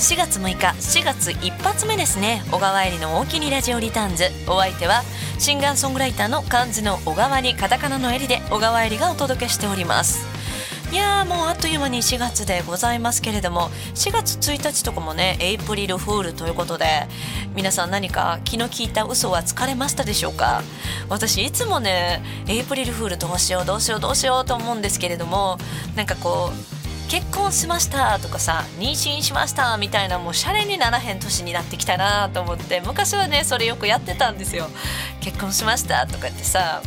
4月6日4月一発目ですね。小川えりの大きにラジオリターンズ。お相手はシンガーソングライターの漢字の小川にカタカナのえりで小川えりがお届けしております。いやもうあっという間に4月でございますけれども4月1日とかもねエイプリルフールということで皆さん何か気の利いた嘘は疲れましたでしょうか？私いつもねエイプリルフールどうしようどうしようどうしようと思うんですけれどもなんかこう結婚しましたとかさ妊娠しましたみたいなもうシャレにならへん年になってきたなと思って昔はねそれよくやってたんですよ結婚しましたとかってさ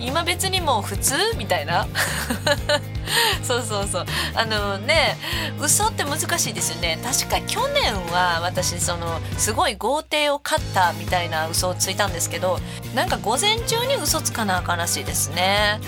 今別にもう普通？みたいな。そうそうそう。あのね嘘って難しいですよね。確か去年は私そのすごい豪邸を買ったみたいな嘘をついたんですけどなんか午前中に嘘つかなあかんらしいですね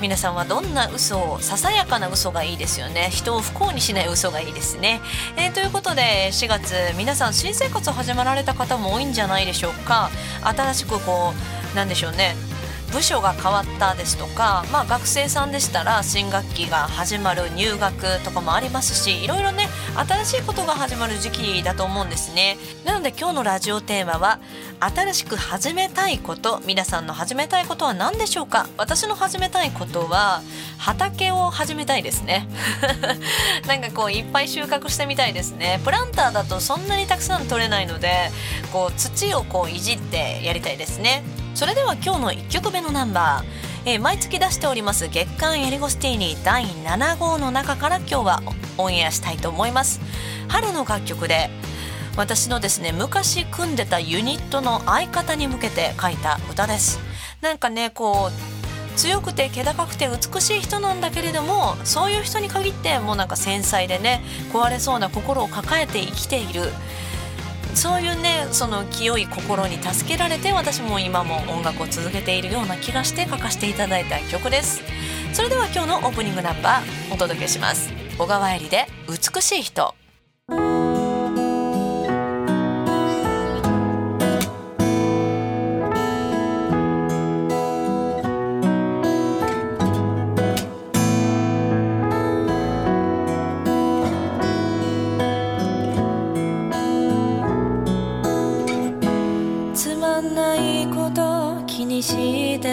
皆さんはどんな嘘をささやかな嘘がいいですよね。人を不幸にしない嘘がいいですね、えー、ということで4月皆さん新生活始まられた方も多いんじゃないでしょうか。新しくこうなんでしょうね。部署が変わったですとか、まあ、学生さんでしたら新学期が始まる入学とかもありますしいろいろね新しいことが始まる時期だと思うんですね。なので今日のラジオテーマは新しく始めたいこと皆さんの始めたいことは何でしょうか？私の始めたいことは畑を始めたいですね。なんかこういっぱい収穫してみたいですね。プランターだとそんなにたくさん取れないのでこう土をこういじってやりたいですね。それでは今日の1曲目のナンバー、えー、毎月出しております月刊エリゴスティーニ第7号の中から今日はオンエアしたいと思います。春の楽曲で私のですね昔組んでたユニットの相方に向けて書いた歌です。なんかねこう強くて気高くて美しい人なんだけれどもそういう人に限ってもうなんか繊細でね壊れそうな心を抱えて生きている。そういうねその清い心に助けられて私も今も音楽を続けているような気がして書かせていただいた曲です。それでは今日のオープニングナンバーお届けします。小川えりで美しい人。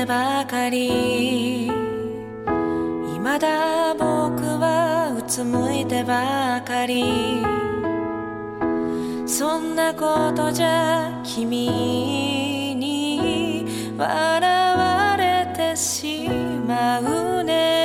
ばかり。未だ僕はうつむいてばかり。そんなことじゃ君に笑われてしまうね。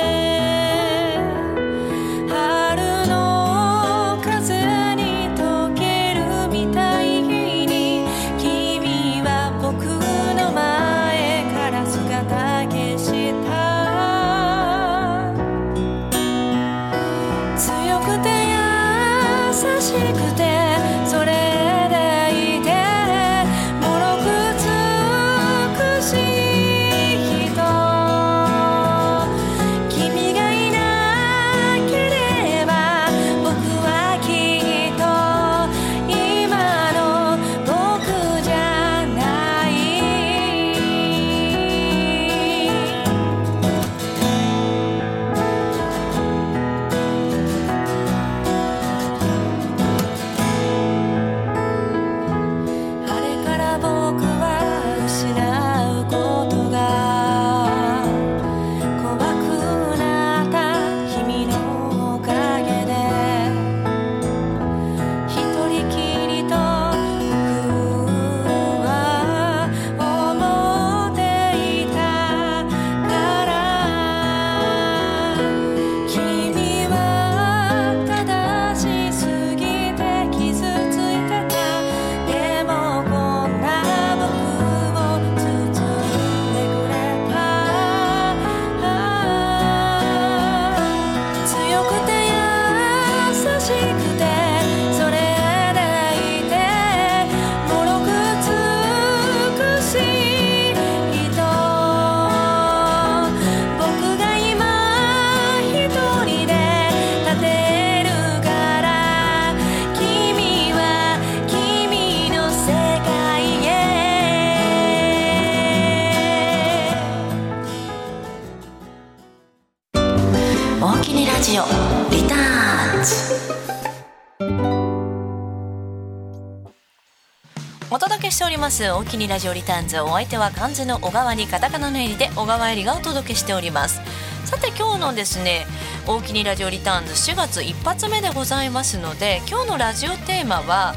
ます。大きにラジオリターンズ。お相手は漢字の小川にカタカナの襟で小川えりがお届けしております。さて今日のですね大きにラジオリターンズ4月一発目でございますので今日のラジオテーマは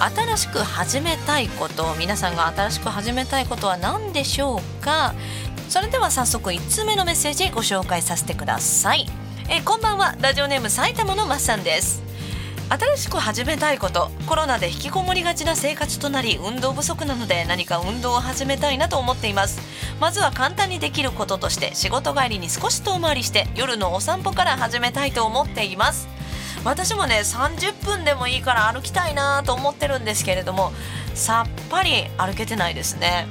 新しく始めたいこと。皆さんが新しく始めたいことは何でしょうか？それでは早速1通目のメッセージご紹介させてください。えこんばんは。ラジオネーム埼玉のマッさんです。新しく始めたいことコロナで引きこもりがちな生活となり運動不足なので何か運動を始めたいなと思っています。まずは簡単にできることとして仕事帰りに少し遠回りして夜のお散歩から始めたいと思っています。私もね30分でもいいから歩きたいなと思ってるんですけれどもさっぱり歩けてないですね。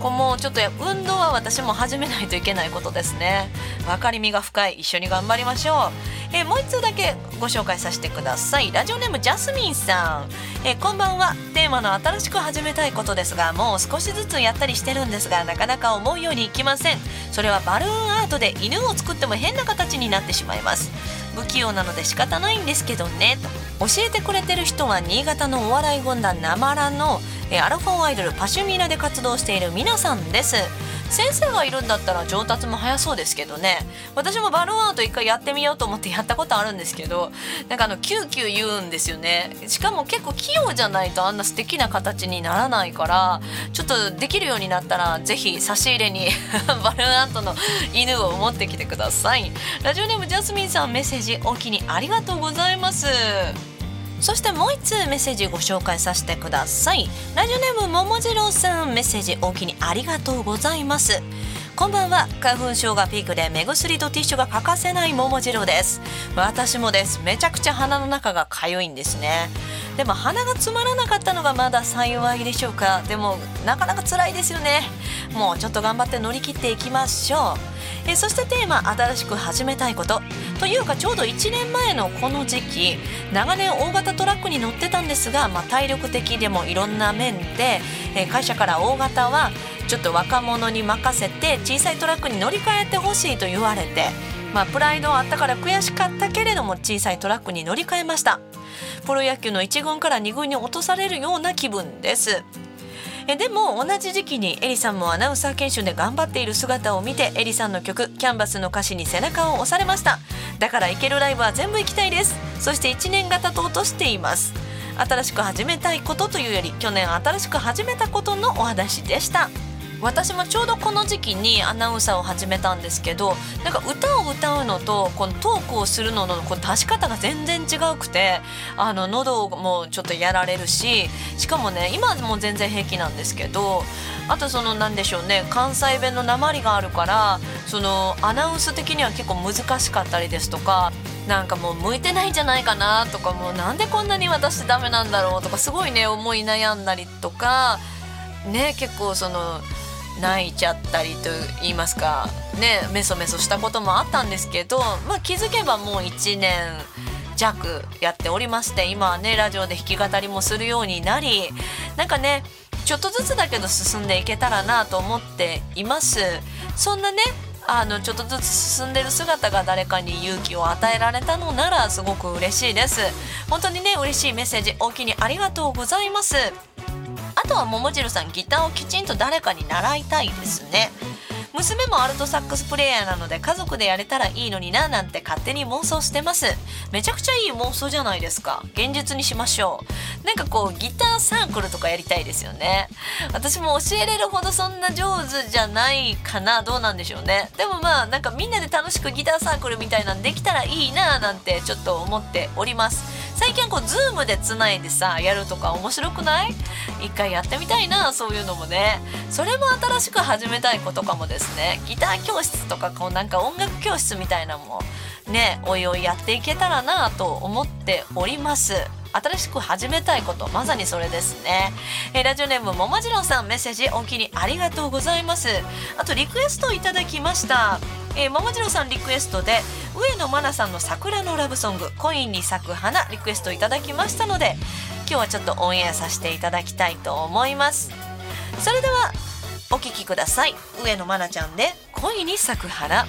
こもちょっと運動は私も始めないといけないことですね。分かりみが深い。一緒に頑張りましょう。えもう一通だけご紹介させてください。ラジオネームジャスミンさん。えこんばんは。テーマの新しく始めたいことですがもう少しずつやったりしてるんですがなかなか思うようにいきません。それはバルーンアートで犬を作っても変な形になってしまいます。不器用なので仕方ないんですけどね。と。教えてくれてる人は新潟のお笑い軍団なまらのアラフォーアイドルパシュミラで活動している皆さんです。先生がいるんだったら上達も早そうですけどね。私もバルーンアート一回やってみようと思ってやったことあるんですけどなんかあのキューキュー言うんですよね。しかも結構器用じゃないとあんな素敵な形にならないからちょっとできるようになったら是非差し入れに バルーンアートの犬を持ってきてください。ラジオネームジャスミンさんメッセージおおきにありがとうございます。そしてもう一通メッセージご紹介させてください。ラジオネームももじろうさんメッセージ大きにありがとうございます。こんばんは。花粉症がピークで目薬とティッシュが欠かせない桃次郎です。私もです。めちゃくちゃ鼻の中が痒いんですね。でも鼻が詰まらなかったのがまだ幸いでしょうか。でもなかなか辛いですよね。もうちょっと頑張って乗り切っていきましょう。えそしてテーマ新しく始めたいこと。というかちょうど1年前のこの時期長年大型トラックに乗ってたんですが、まあ、体力的でもいろんな面で、え会社から大型はちょっと若者に任せて小さいトラックに乗り換えてほしいと言われて、まあ、プライドはあったから悔しかったけれども小さいトラックに乗り換えました。プロ野球の1軍から2軍に落とされるような気分です。えでも同じ時期にエリさんもアナウンサー研修で頑張っている姿を見てエリさんの曲「キャンバス」の歌詞に背中を押されました。だから行けるライブは全部行きたいです。そして1年が経とうとしています。新しく始めたいことというより去年新しく始めたことのお話でした。私もちょうどこの時期にアナウンサーを始めたんですけどなんか歌を歌うのとこのトークをするののこの出し方が全然違うくてあの喉もちょっとやられるししかもね今も全然平気なんですけどあとその何でしょうね関西弁の鉛があるからそのアナウンス的には結構難しかったりですとかなんかもう向いてないんじゃないかなとかもうなんでこんなに私ダメなんだろうとかすごいね思い悩んだりとかね結構その泣いちゃったりと言いますかねメソメソしたこともあったんですけど、まあ、気づけばもう1年弱やっておりまして今はねラジオで弾き語りもするようになりなんかねちょっとずつだけど進んでいけたらなと思っています。そんなねあのちょっとずつ進んでる姿が誰かに勇気を与えられたのならすごく嬉しいです。本当にね嬉しいメッセージ大きにありがとうございます。あとは桃汁さんギターをきちんと誰かに習いたいですね。娘もアルトサックスプレーヤーなので家族でやれたらいいのにななんて勝手に妄想してます。めちゃくちゃいい妄想じゃないですか。現実にしましょう。なんかこうギターサークルとかやりたいですよね。私も教えれるほどそんな上手じゃないかな。どうなんでしょうね。でもまあなんかみんなで楽しくギターサークルみたいなんできたらいいななんてちょっと思っております。最近こうズームでつないでさやるとか面白くない？一回やってみたいなそういうのもね。それも新しく始めたいことかもですね。ギター教室とかこうなんか音楽教室みたいなのもねおいおいやっていけたらなと思っております。新しく始めたいことまさにそれですね、えー、ラジオネームももじろうさんメッセージお気にありがとうございます。あとリクエストいただきました。えー、ももじろうさんリクエストで上野真奈さんの桜のラブソングコインに咲く花リクエストいただきましたので今日はちょっとオンエアさせていただきたいと思います。それではお聴きください。上野真奈ちゃんで恋に咲く花。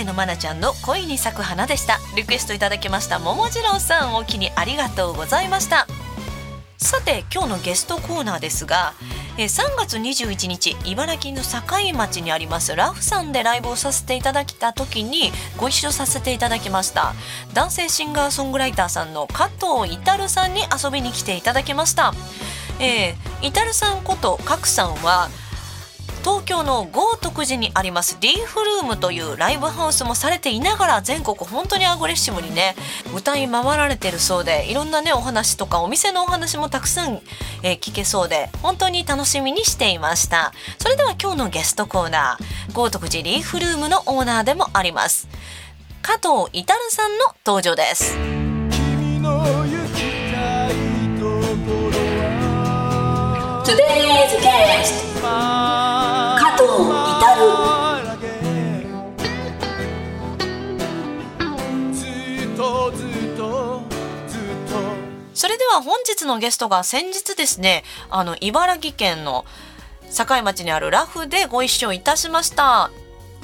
上野愛菜ちゃんの恋に咲く花でした。リクエストいただきました。桃次郎さんお気にありがとうございました。さて今日のゲストコーナーですがえ3月21日茨城の境町にありますラフさんでライブをさせていただいた時にご一緒させていただきました。男性シンガーソングライターさんの加藤至さんに遊びに来ていただきました。えー、イタルさんこと角さんは東京の豪徳寺にありますリーフルームというライブハウスもされていながら全国本当にアグレッシブにね歌い回られてるそうでいろんなねお話とかお店のお話もたくさん、えー聞けそうで本当に楽しみにしていました。それでは今日のゲストコーナー豪徳寺リーフルームのオーナーでもあります。加藤至さんの登場です。君の行きたいところは？Today's guest それでは本日のゲストが先日ですねあの茨城県の境町にあるラフでご一緒いたしました。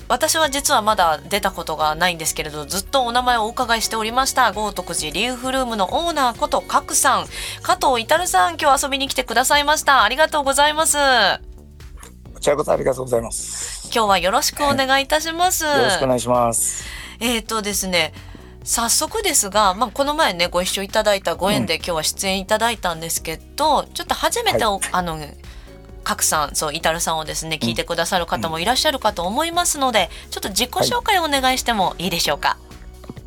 私は実はまだ出たことがないんですけれどずっとお名前をお伺いしておりました。豪徳寺リューフルームのオーナーこと角さん。加藤至さん今日遊びに来てくださいました。ありがとうございます。こちらこそありがとうございます。今日はよろしくお願いいたします。よろしくお願いします。えーとですね早速ですが、まあ、この前ねご一緒いただいたご縁で今日は出演いただいたんですけど、ちょっと初めてお、あの角さんそうイタルさんをですね聞いてくださる方もいらっしゃるかと思いますので、ちょっと自己紹介をお願いしてもいいでしょうか？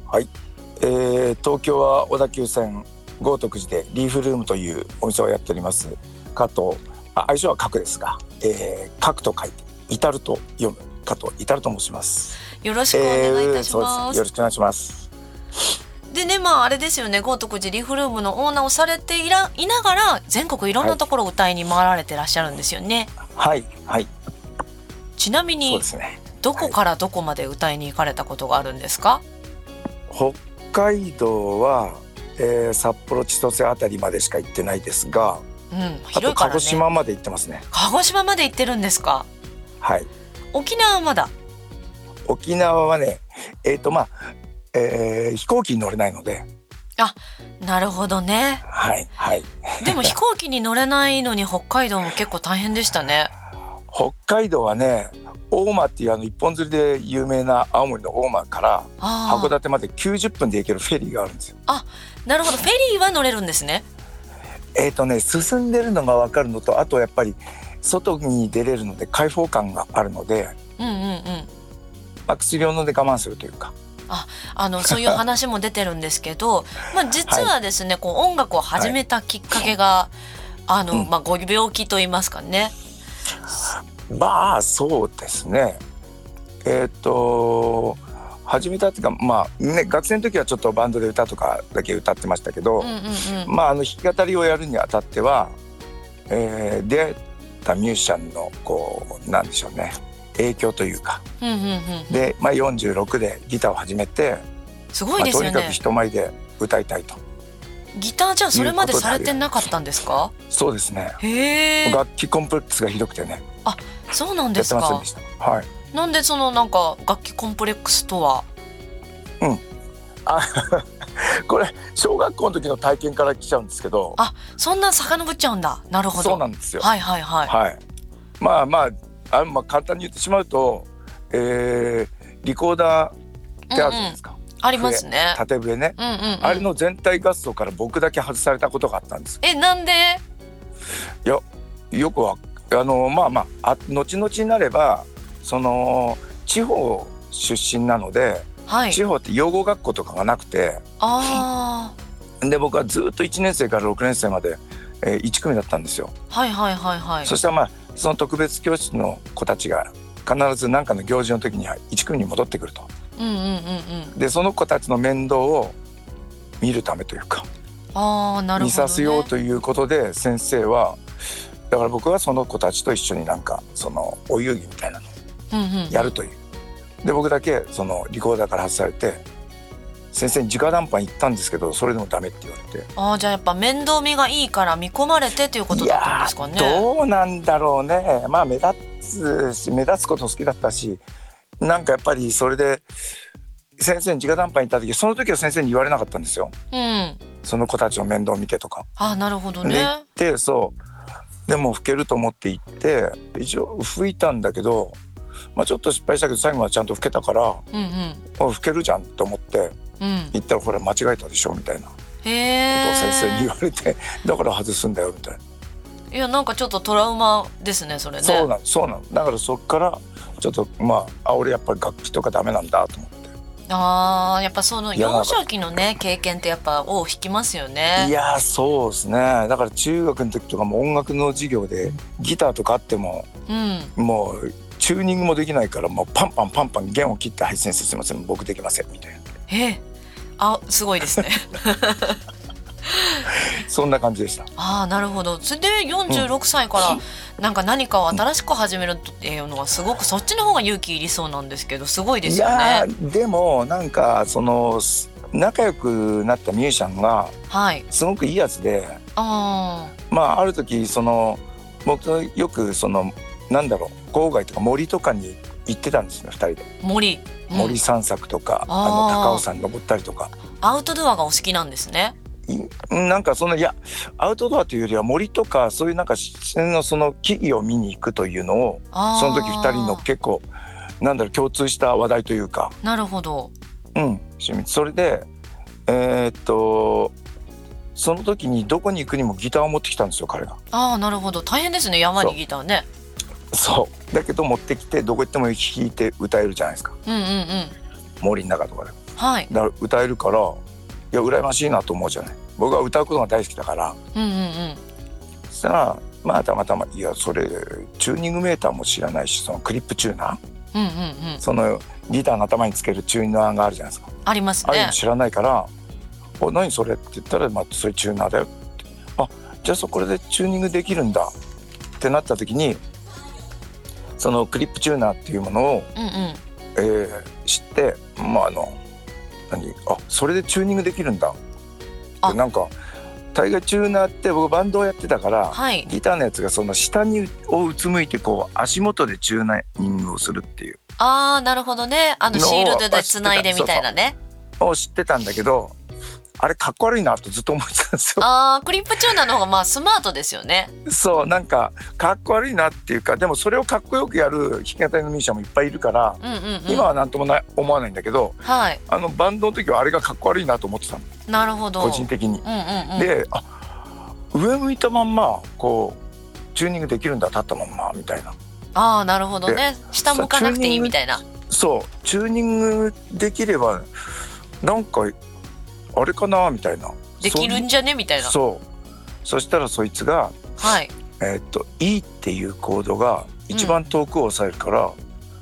はい。えー、東京は小田急線豪徳寺でリーフルームというお店をやっております加藤あ愛称は角ですが、えー、角と書いて至ると読む加藤至ると申します。よろしくお願いいたします。です。よろしくお願いします。でねまああれですよね豪徳寺リフルームのオーナーをされていらいながら全国いろんなところを歌いに回られてらっしゃるんですよね。はいはいちなみそうにですね。どこからどこまで歌いに行かれたことがあるんですか、北海道は、えー、札幌千歳あたりまでしか行ってないですが、うん、あと鹿児島まで行ってますね。鹿児島まで行ってるんですか？はい。沖縄はまだ？沖縄はねえっ、とまあ、えー、飛行機に乗れないので。なるほどね。はいはい。でも飛行機に乗れないのに北海道も結構大変でしたね。北海道はね大間っていうあの一本釣りで有名な青森の大間からあ函館まで90分で行けるフェリーがあるんですよ。あなるほど。フェリーは乗れるんですね。えっ、とね進んでるのが分かるのとあとやっぱり外に出れるので開放感があるので、うんうんうん。まあ、薬を飲んで我慢するというかあのそういう話も出てるんですけど、まあ実はですね、こう音楽を始めたきっかけが、あの、まあご病気と言いますかね。まあそうですね。えっ、と始めたっていうかまあね学生の時はちょっとバンドで歌とかだけ歌ってましたけど、うんうんうん。まああの弾き語りをやるにあたっては、えー出会ったミュージシャンのこうなんでしょうね影響というかうんうんうん。で、まあ、46でギターを始めて、すごいまあ、ですよねとにかく。人前で歌いたいとギターじゃあそれまでされてなかったんですか？そうですね。楽器コンプレックスがひどくてねそうなんやですかってませんで。したはいなんでそのなんか楽器コンプレックスとは？あ これ小学校の時の体験から来ちゃうんですけどあそんな遡っちゃうんだ。なるほど。そうなんですよはいはいはい。はいまあまああまあ簡単に言ってしまうと、えーリコーダーってあるじゃないですか、ありますね。縦笛ね、うんうん、うん。あれの全体合奏から僕だけ外されたことがあったんですえなんで？よくはあのまあまああ後々になればその地方出身なので、はい。地方って養護学校とかがなくてあで僕はずっと1年生から6年生まで、えー1組だったんですよ。あはいはいはいはい。そしたらまあその特別教室の子たちが必ず何かの行事の時には1組に戻ってくると。うんうんうんうん。でその子たちの面倒を見るためというか、ああなるほど、ね。見させようということで先生はだから僕はその子たちと一緒になんかそのお遊戯みたいなのうんうん。やるという。で僕だけそのリコーダーから外されて先生に直談判行ったんですけどそれでもダメって言われて。ああじゃあやっぱ面倒見がいいから見込まれてということだったんですかね。どうなんだろうねまあ目立つし目立つこと好きだったしなんかやっぱりそれで先生に直談判行った時その時は先生に言われなかったんですようん。その子たちの面倒を見てとか。ああなるほどでね。行ってそうでも吹けると思って行って一応吹いたんだけど、まあ、ちょっと失敗したけど最後はちゃんと吹けたからあうんうん吹けるじゃんと思ってうん。行ったら「これ間違えたでしょ」みたいなこ。とを先生に言われて だから外すんだよみたいな。いやなんかちょっとトラウマですねそれね。そうなのそうなのだからそっからちょっとまああ俺やっぱり楽器とかダメなんだと思ってああやっぱその幼少期のね経験ってやっぱ尾を引きますよね。いやーそうですねだから中学の時とかも音楽の授業でギターとかあってもうん。もうチューニングもできないからもうパンパンパンパン弦を切って「はい先生すいません僕できません」みたいなええ。あすごいですね。そんな感じでしたああなるほど。それで46歳からなんか何かを新しく始めるっていうのはすごくそっちの方が勇気いりそうなんですけどすごいでいすよね。でもなんかその仲良くなったミュージシャンがはい。すごくいいやつであまあある時その僕とよくそのなんだろう郊外とか森とかに行ってたんですね2人であ森。うん森散策とか、あの高尾山登ったりとかアウトドアがお好きなんですね。いなんかそのいやアウトドアというよりは森とかそういうなんか自然のその木々を見に行くというのをその時2人の結構なんだろう共通した話題というかなるほど。うんそれでえーっとその時にどこに行くにもギターを持ってきたんですよ彼が。ああなるほど大変ですね山にギターね。そうだけど持ってきてどこ行っても弾いて歌えるじゃないですかうんうんうん。森の中とかで。はい。だから歌えるからいや羨ましいなと思うじゃない僕は歌うことが大好きだからうんうんうん。そしたらまあたまたまいやそれチューニングメーターも知らないしそのクリップチューナー？うんうんうん。そのギターの頭につけるチューナーがあるじゃないですかありますねああいうの。知らないから「お何それ?」って言ったら「まあ、それチューナーだよ」って「あじゃあそこれでチューニングできるんだ」ってなった時にそのクリップチューナーっていうものを、うんうん。えー知ってまああの何？あそれでチューニングできるんだあでなんか大概チューナーって僕バンドをやってたから、はい。ギターのやつがその下にをうつむいてこう足元でチューニングをするっていうああなるほどね。あのシールドでつないでみたいなね。を知ってたんだけどあれかっこ悪いなとずっと思ってたんですよ。ああクリップチューナーの方がまあスマートですよね。そうなんかかっこ悪いなっていうかでもそれをかっこよくやる弾き語りのミュージシャンもいっぱいいるから、うんうんうん。今は何ともない思わないんだけどはい。あのバンドの時はあれがかっこ悪いなと思ってたのなるほど。個人的に。うんうんうん。であ上向いたまんまこうチューニングできるんだ立ったまんまみたいなああなるほどね。下向かなくていいみたいな。そうチューニングできればなんかあれかなみたいな。できるんじゃねみたいな。そう。そしたらそいつがはい。えーっと E っていうコードが一番遠くを押さえるから、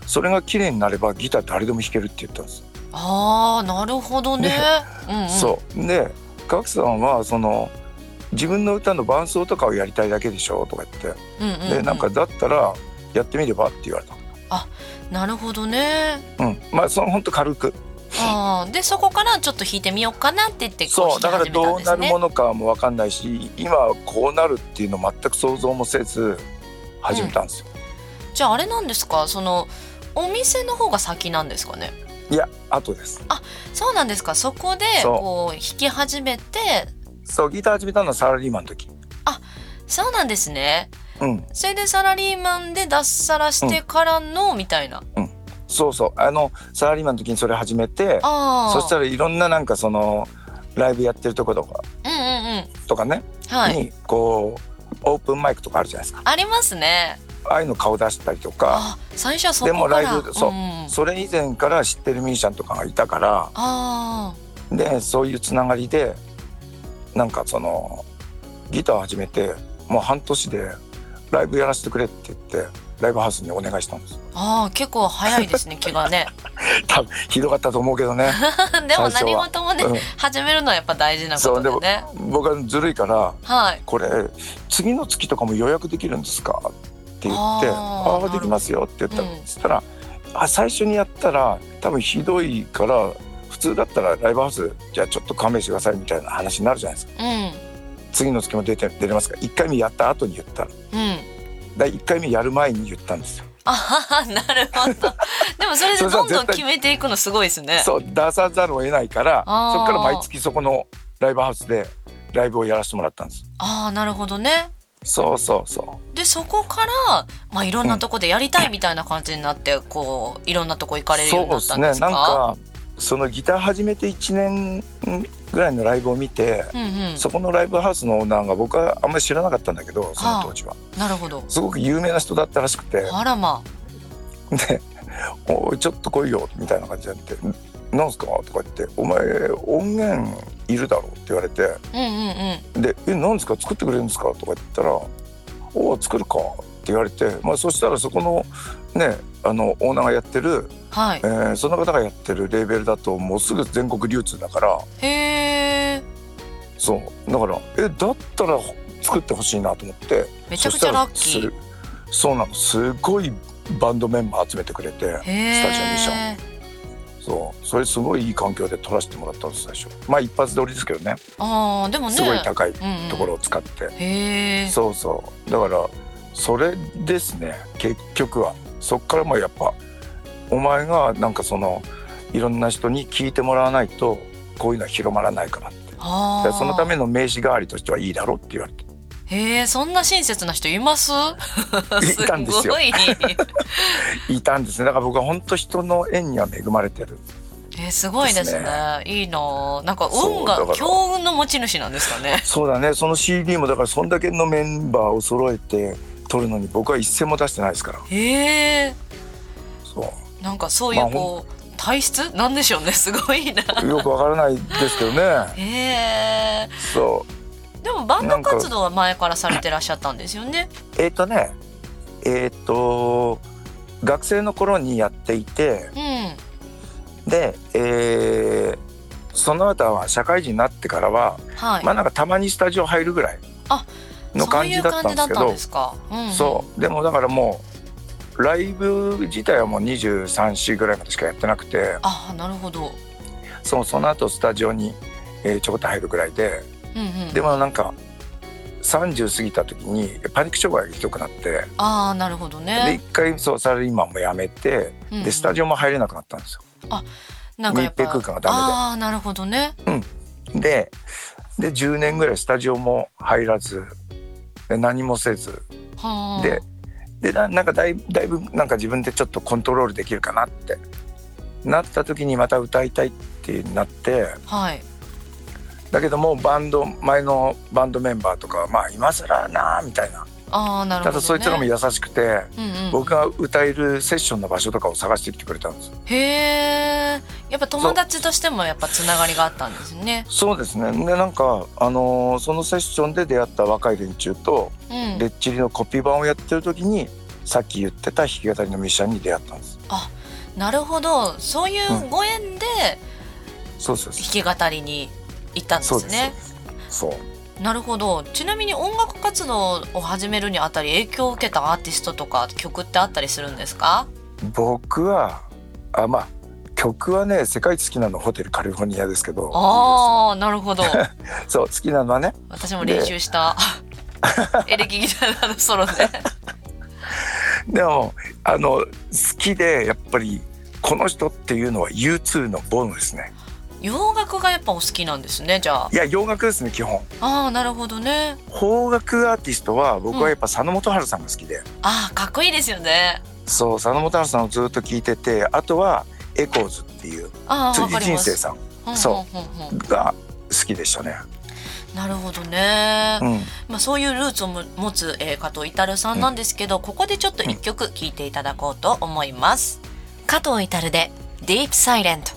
それが綺麗になればギター誰でも弾けるって言ったんです、あーなるほどね。ね。うんうん、そう。で賀来さんはその自分の歌の伴奏とかをやりたいだけでしょとか言って、うんうんうん、でなんかだったらやってみればって言われた。なるほどね。うん。まあその本当軽くあーでそこからちょっと弾いてみようかなって言ってこそうだから弾き始めたんどうなるものかも分かんないし今こうなるっていうの全く想像もせず始めたんですよ、じゃああれなんですか？そのお店の方が先なんですかね？いや後です。そうなんですか。そこでこう弾き始めて。そうギター始めたのはサラリーマンの時。そうなんですね。うん。それでサラリーマンで脱サラしてからの、みたいなそうそう。あのサラリーマンの時にそれ始めてそしたらいろんななんかそのライブやってるとことかうんうんうん。とかね、はい。にこうオープンマイクとかあるじゃないですか。ありますね。ああいうの顔出したりとかあ最初でもライブそううん、それ以前から知ってるミュージシャンとかがいたからあでそういうつながりでなんかそのギター始めてもう半年でライブやらせてくれって言ってライブハウスにお願いしたんですーあー結構早いですね 気がね。多分ひどかったと思うけどね。でも何事もね、うん。始めるのはやっぱ大事なことでね。僕はずるいからはい。これ次の月とかも予約できるんですか？って言って「あーああできますよ」って言ったら、うん。そしたらあ最初にやったら多分ひどいから普通だったらライブハウスじゃあちょっと勘弁してくださいみたいな話になるじゃないですか。うん。次の月も出て出れますか？1回目やった後に言ったら。うんだ1回目やる前に言ったんですよ、ああなるほど。でもそれでどんどん決めていくのすごいですね。そう出さざるを得ないからそこから毎月そこのライブハウスでライブをやらせてもらったんです。ああなるほどね。そうそうそでそこから、まあ、いろんなとこでやりたいみたいな感じになって、こういろんなとこ行かうれるようになったんですか？そうですね。なんかそのギター始めて1年ぐらいのライブを見て、うんうん。そこのライブハウスのオーナーが僕はあんまり知らなかったんだけどその当時は、なるほど。すごく有名な人だったらしくて。あらまで「おいちょっと来いよ」みたいな感じでやって「なんすか?」とか言って「お前音源いるだろ」って言われて。あうんうんうん。で「えなんですか？作ってくれるんですか?」とか言ったら「おお作るか」って言われて、まあ、そしたらそこのねあのオーナーがやってる、はい。えーその方がやってるレーベルだともうすぐ全国流通だから。へえそう。だからえだったら作ってほしいなと思って。めちゃくちゃラッキー。そうなの。すごいバンドメンバー集めてくれてへスタジオミュージシャンえそう。それすごいいい環境で撮らせてもらったんです最初。まあ一発撮りですけどね。あーでもね。すごい高いうんうんところを使って、へえそうそう。だからそれですね。結局はそっからもやっぱお前がなんかそのいろんな人に聞いてもらわないとこういうのは広まらないからって。そのための名刺代わりとしてはいいだろって言われて。へえそんな親切な人います？いたんですよ。ごい。いたんですね。だから僕は本当人の縁には恵まれてる。えーすごいですね。ですいいなあなんか運が強運の持ち主なんですかね。そうだね。その CD もだからそんだけのメンバーを揃えて撮るのに僕は一銭も出してないですから。へえ。そう。なんかそういまあうこう体質？なんでしょうね。すごいな。よくわからないですけどね。へえ。そう。でもバンド活動は前からされてらっしゃったんですよね。えっ、とねえっ、と学生の頃にやっていてうん。で、えーその後は社会人になってからは、はい、まあなんかたまにスタジオ入るぐらい。あの感じだったんですけどそうでもだからもうライブ自体はもう23週ぐらいまでしかやってなくてあなるほど、そうその後スタジオに、えーちょこっと入るぐらいでうんうん、でもなんか30過ぎた時にパニック障害がひどくなってああなるほどでね一回そうサラリーマンも辞めてうんうん。でスタジオも入れなくなったんですよ。なんか密閉空間がダメで。ああなるほどね。でで10年ぐらいスタジオも入らずで何もせず。はあ。ででななんかだいだいぶなんか自分でちょっとコントロールできるかなって。なった時にまた歌いたいってなって。はい。だけどもうバンド前のバンドメンバーとかはまあ今更なみたいなああなるほど、ね、ただそいつらも優しくて、うんうん、僕が歌えるセッションの場所とかを探してきてくれたんです。へえやっぱ友達としてもやっぱつながりがあったんですね。そうですね。でなんか、あのーそのセッションで出会った若い連中と、うん。レッチリのコピー版をやってる時にさっき言ってた弾き語りのミュージシャンに出会ったんです。なるほど。そういうご縁でそうそうそう。弾き語りに行ったんでそうです。すねそうなるほど。ちなみに音楽活動を始めるにあたり影響を受けたアーティストとか曲ってあったりするんですか？僕はあまあ曲はね世界一好きなのホテルカリフォルニアですけど。ああなるほど。そう好きなのはね。私も練習した。エレキギターのソロで。でもあの好きでやっぱりこの人っていうのは U2 のボノですね洋楽がやっぱお好きなんですねじゃあ。いや洋楽ですね基本。ああなるほどね。邦楽アーティストは僕はやっぱ佐野元春さんが好きで、ああかっこいいですよね。そう佐野元春さんをずっと聞いててあとはエコーズっていう辻仁成さん。うんそう。んうんうんが好きでしたね。なるほどね、うん、まあ、そういうルーツをも持つ、えー、加藤格さんなんですけど、ここでちょっと一曲聴いていただこうと思います、加藤格で Deep Silent シ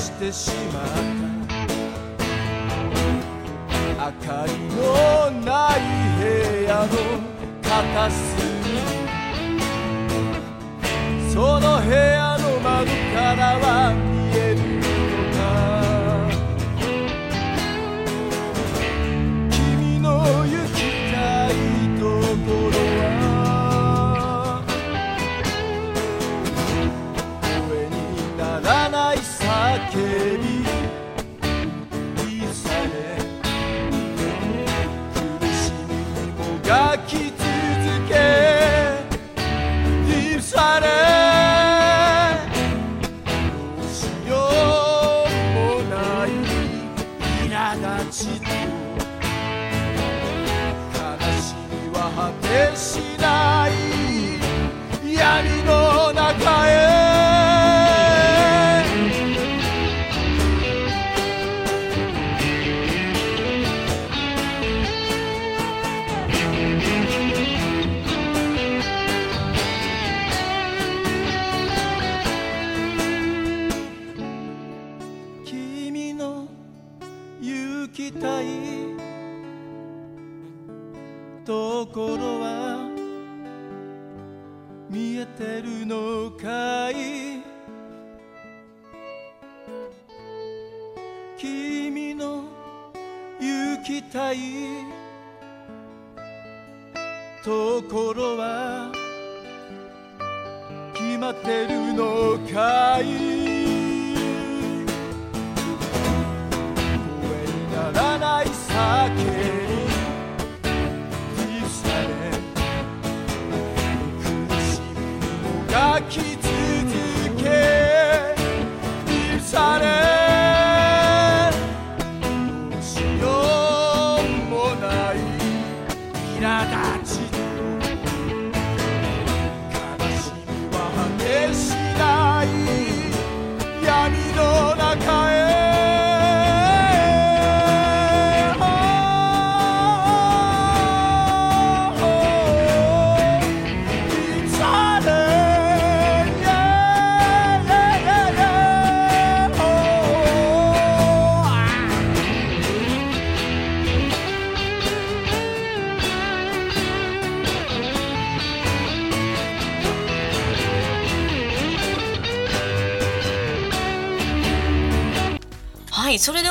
してしまった。明かりのない部屋の片隅。その部屋の窓からはところは決まってるのかい？声にならない叫び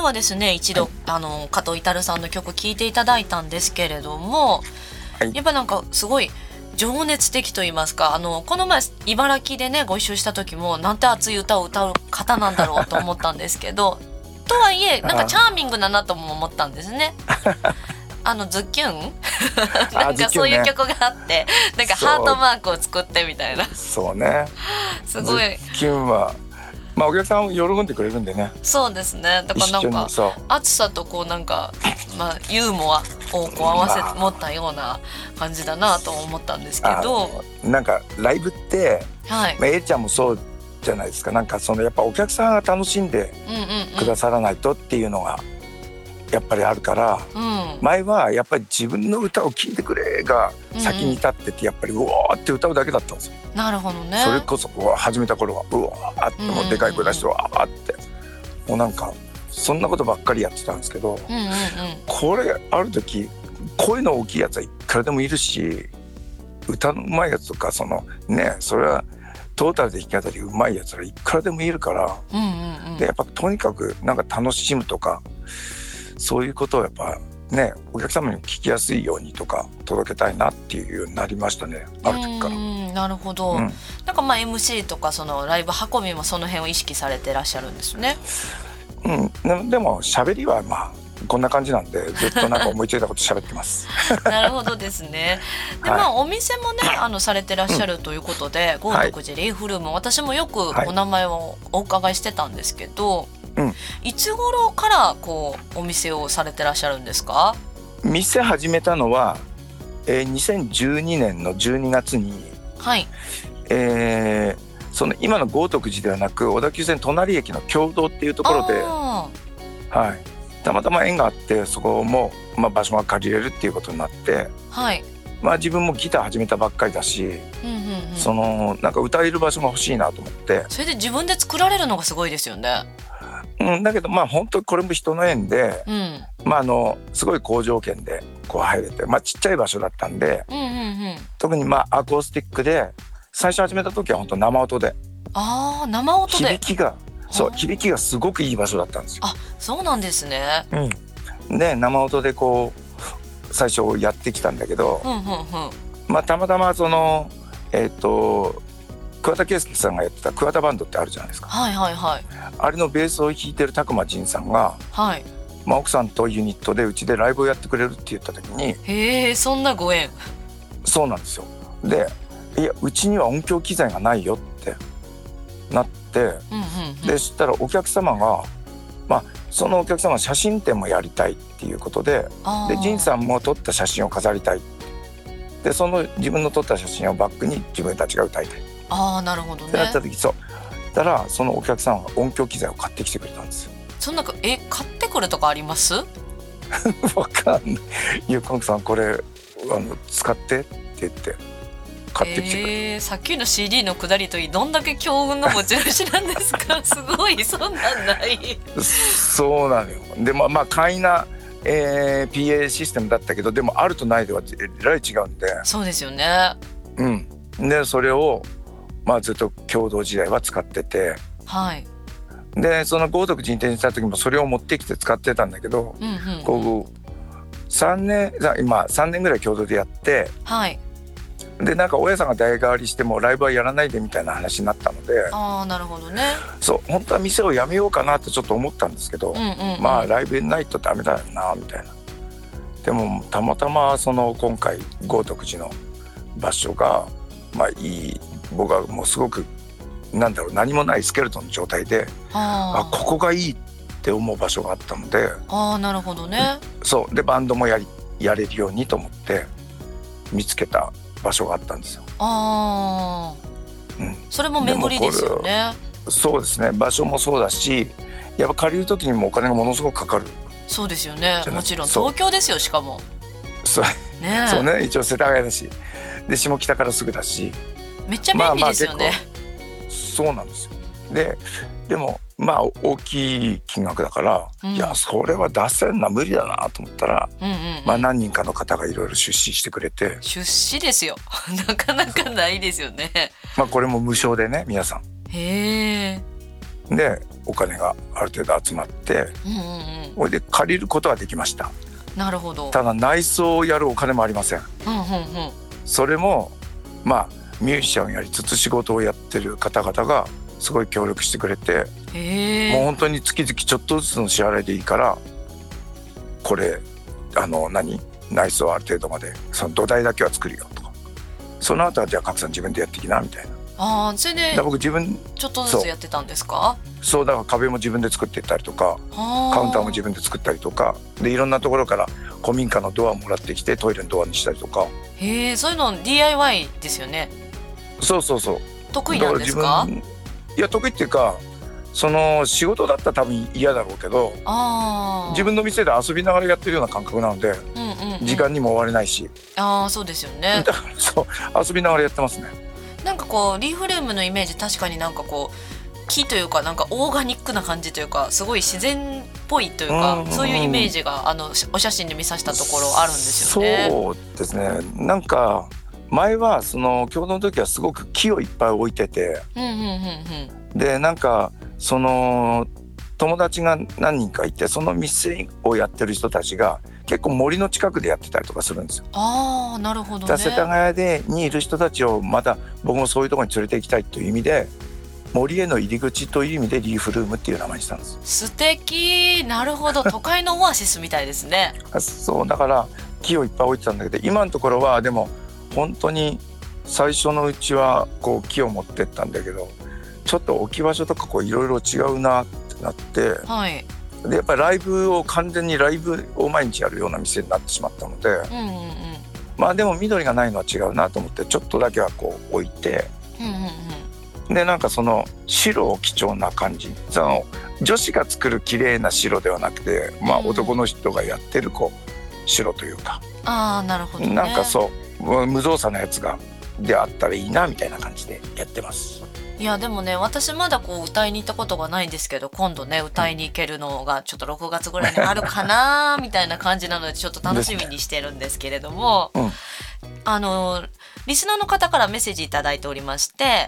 はですね一度、はい。あの加藤至さんの曲聴いていただいたんですけれども、はい。やっぱなんかすごい情熱的と言いますかあのこの前茨城でねご一緒した時もなんて熱い歌を歌う方なんだろうと思ったんですけど とはいえなんかチャーミングだなとも思ったんですね。あのズッキュン。なんかそういう曲があって、なんかハートマークを作ってみたいな。そうね。すごい。ズッキュンはまあお客さんも喜んでくれるんでね。そうですね。だからなんか暑さとこうなんか、まあ、ユーモアをこう合わせまあ。持ったような感じだなと思ったんですけあど、のなんかライブって、はい、まあ、A ちゃんもそうじゃないですか。なんかそのやっぱお客さんが楽しんでうんうん。くださらないとっていうのがやっぱりあるから、うん、うん、前はやっぱり自分の歌を聴いてくれが先に立っててやっぱりうわーって歌うだけだったんですよ。なるほどね。それこそ始めた頃はうわーってもうでかい声出してわーって。もうなんかそんなことばっかりやってたんですけどうんうんうん、これある時声の大きいやつはいくらでもいるし歌のうまいやつとかそのねそれはトータルで弾き語りうまいやつはいくらでもいるからうんうんうん。でやっぱとにかくなんか楽しむとかそういうことをやっぱねお客様に聞きやすいようにとか届けたいなっていうようになりましたねある時から。うんなるほど、うんなんかまあ MC とかそのライブ運びもその辺を意識されてらっしゃるんですね。うん、ででも喋りはまあこんな感じなんでずっとなんか思いついたこと喋ってます。なるほどですね。で、はいまあお店もねあのされてらっしゃるということで、豪徳寺リーフルーム私もよくはいお名前をお伺いしてたんですけど、うんいつ頃からこうお店をされてらっしゃるんですか？店始めたのは、えー2012年の12月に、はい。えーその今の豪徳寺ではなく小田急線隣駅の共同っていうところで、あはい、たまたま縁があってそこも、まあ、場所が借りれるっていうことになって、ーはい。まあ、自分もギター始めたばっかりだし、うんうんうん。そのなんか歌える場所が欲しいなと思って、それで自分で作られるのがすごいですよね。うん、だけどまあ本当これも人の縁で、うん。まあ、あのすごい好条件でこう入れて、まあ、ちっちゃい場所だったんでうんうんうん。特にまあアコースティックで最初始めた時は本当生音でああ生音で。響きがそう響きがすごくいい場所だったんですよ。あそうなんですね。で生音でこう最初やってきたんだけど、うんうんうん。まあ、たまたまそのえっ、と桑田佳祐さんがやってた桑田バンドってあるじゃないですかはいはいはいあれのベースを弾いてる拓磨仁さんが、はい。まあ、奥さんとユニットでうちでライブをやってくれるって言った時にへえそんなご縁。そうなんですよでいやうちには音響機材がないよってなってうんうんうん。でそしたらお客様がまあそのお客様は写真展もやりたいっていうことでで仁さんも撮った写真を飾りたいでその自分の撮った写真をバックに自分たちが歌いたいっああなるほどね。てなった。時そう。だからそのお客さんが音響機材を買ってきてくれたんですよ。そんなかえ買ってくるとかあります？わかんない「ゆうこんさんこれあの使って」って言って買ってきてくれえー、さっきの CD のくだりといいどんだけ強運の持ち主なんですか？すごいそんなんない。た、そうなのよ。でまあまあ簡易な、えー PA システムだったけどでもあるとないではえらい違うんで。そうですよね。うん。でそれをまあずっと共同時代は使ってて。はい。でその豪徳寺に転した時もそれを持ってきて使ってたんだけどうんうん。こう3年さ今3年ぐらい共同でやって。はい。でなんか大家さんが代替わりしてもライブはやらないでみたいな話になったので。ああなるほどね。そう本当は店を辞めようかなってちょっと思ったんですけど、うんうん、うん、まあライブないとダメだよなみたいな。でもたまたまその今回豪徳寺の場所がまあいい僕はもうすごくなんだろう何もないスケルトンの状態でああここがいいって思う場所があったのでああーなるほどね。そう。でバンドもやりやれるようにと思って見つけた場所があったんですよ。ああうん、それも巡りですよね。そうですね。場所もそうだしやっぱ借りる時にもお金がものすごくかかる。そうですよね。もちろん東京ですよしかも。そう。ねそうね。一応世田谷だし。で下北からすぐだしめっちゃ便利ですよね、そうなんですよ。ででもまあ大きい金額だから、うん。いやそれは出せんな無理だなと思ったら、うんうん、まあ何人かの方がいろいろ出資してくれて、出資ですよ。なかなかないですよね。まあこれも無償でね皆さん。へえ。でお金がある程度集まってうんうんうん。これで借りることはできました。なるほど。ただ内装をやるお金もありません。うんうんうん。それもまあミュージシャンをやりつつ仕事をやってる方々がすごい協力してくれてもう本当に月々ちょっとずつの支払いでいいからこれあの何？内装ある程度までその土台だけは作るよとか。その後はじゃあ各さん自分でやってきなみたいな。ああそれでら僕自分ちょっとずつやってたんですか？そうだから壁も自分で作っていったりとかカカウンターも自分で作ったりとかでいろんなところから古民家のドアをもらってきてトイレのドアにしたりとか。へえそういうの DIY ですよねそうそうそう。得意なんですか？いや得意っていうかその仕事だったら多分嫌だろうけど自分の店で遊びながらやってるような感覚なのでうんうんうん。時間にも追われないし、ああそうですよね。だからそう遊びながらやってますね。なんかこうリーフルームのイメージ確かになんかこう木というかなんかオーガニックな感じというかすごい自然っぽいというかうんうんうん。そういうイメージがあのお写真で見させたところあるんですよね。そうですね。なんか前はその共同の時はすごく木をいっぱい置いててでなんかその友達が何人かいてその店をやってる人たちが結構森の近くでやってたりとかするんですよ。ああなるほどね。世田谷でにいる人たちをまた僕もそういうところに連れて行きたいという意味で森への入り口という意味でリーフルームっていう名前にしたんです。素敵なるほど 都会のオアシスみたいですね。あそうだから木をいっぱい置いてたんだけど今のところはでも本当に最初のうちはこう木を持ってったんだけどちょっと置き場所とかこういろいろ違うなってなってはい。でやっぱりライブを完全にライブを毎日やるような店になってしまったのでうんうんうん。まあでも緑がないのは違うなと思ってちょっとだけはこう置いてうんうんうん。でなんかその白を基調な感じ。その女子が作る綺麗な白ではなくてまあうん男の人がやってるこう白というか。ああなるほどね。なんかそう無造作なやつがであったらいいなみたいな感じでやってます。いやでもね私まだこう歌いに行ったことがないんですけど今度ね歌いに行けるのがちょっと6月ぐらいにあるかなみたいな感じなのでちょっと楽しみにしてるんですけれども、うんあのリスナーの方からメッセージいただいておりまして。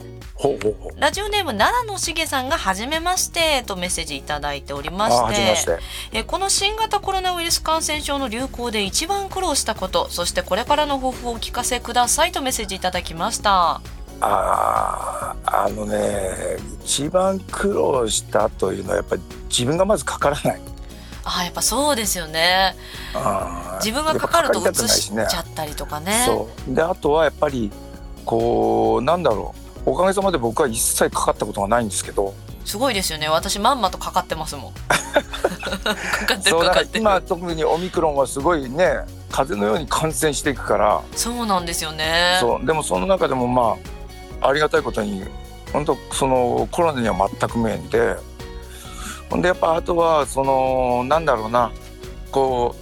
ラジオネーム奈良のしげさんが「はじめまして」とメッセージいただいておりましてして。えこの新型コロナウイルス感染症の流行で一番苦労したことそしてこれからの抱負をお聞かせくださいとメッセージいただきました。あああのね一番苦労したというのはやっぱり自分がまずかからない。あやっぱそうですよね。自分がかかるとやっぱ移かかりたくないしちゃったりとかね。そう。であとはやっぱりこうなんだろう。おかげさまで僕は一切かかったことがないんですけど。すごいですよね。私まんまとかかってますもん。かかってるそうだかかから今特にオミクロンはすごいね風邪のように感染していくから、そうなんですよね。そう。でもその中でもまあありがたいことに本当そのコロナには全く無縁でほんでやっぱあとはそのなんだろうなこ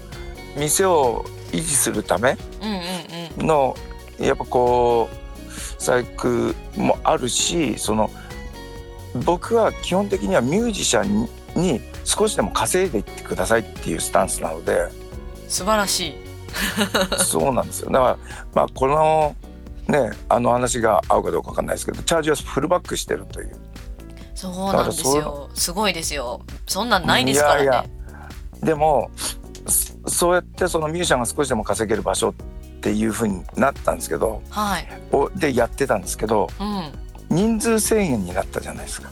う店を維持するためうんうんうん。のやっぱこう細工もあるしその僕は基本的にはミュージシャンにに少しでも稼いでいってくださいっていうスタンスなので。素晴らしい。そうなんですよ。だからまあこのねあの話が合うかどうかわかんないですけどチャージはフルバックしてるというそうなんですよ。すごいですよ。そんなんないですからね。いやいや。でもそそうやってそのミュージシャンが少しでも稼げる場所っていうふうになったんですけどはい。おでやってたんですけどうん。人数制限になったじゃないですか。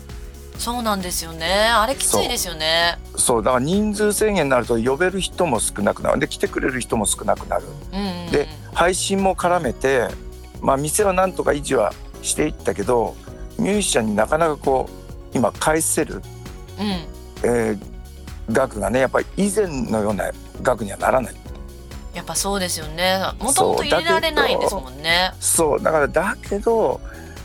そうなんですよね。あれきついですよね。そう。だから人数制限になると呼べる人も少なくなる。で来てくれる人も少なくなる。うんうんうん。で配信も絡めてまあ店はなんとか維持はしていったけどミュージシャンになかなかこう今返せる、うん。えー額がねやっぱり以前のような額にはならない。やっぱそうですよね。もともと入れられないんですもんね。そうだからだけど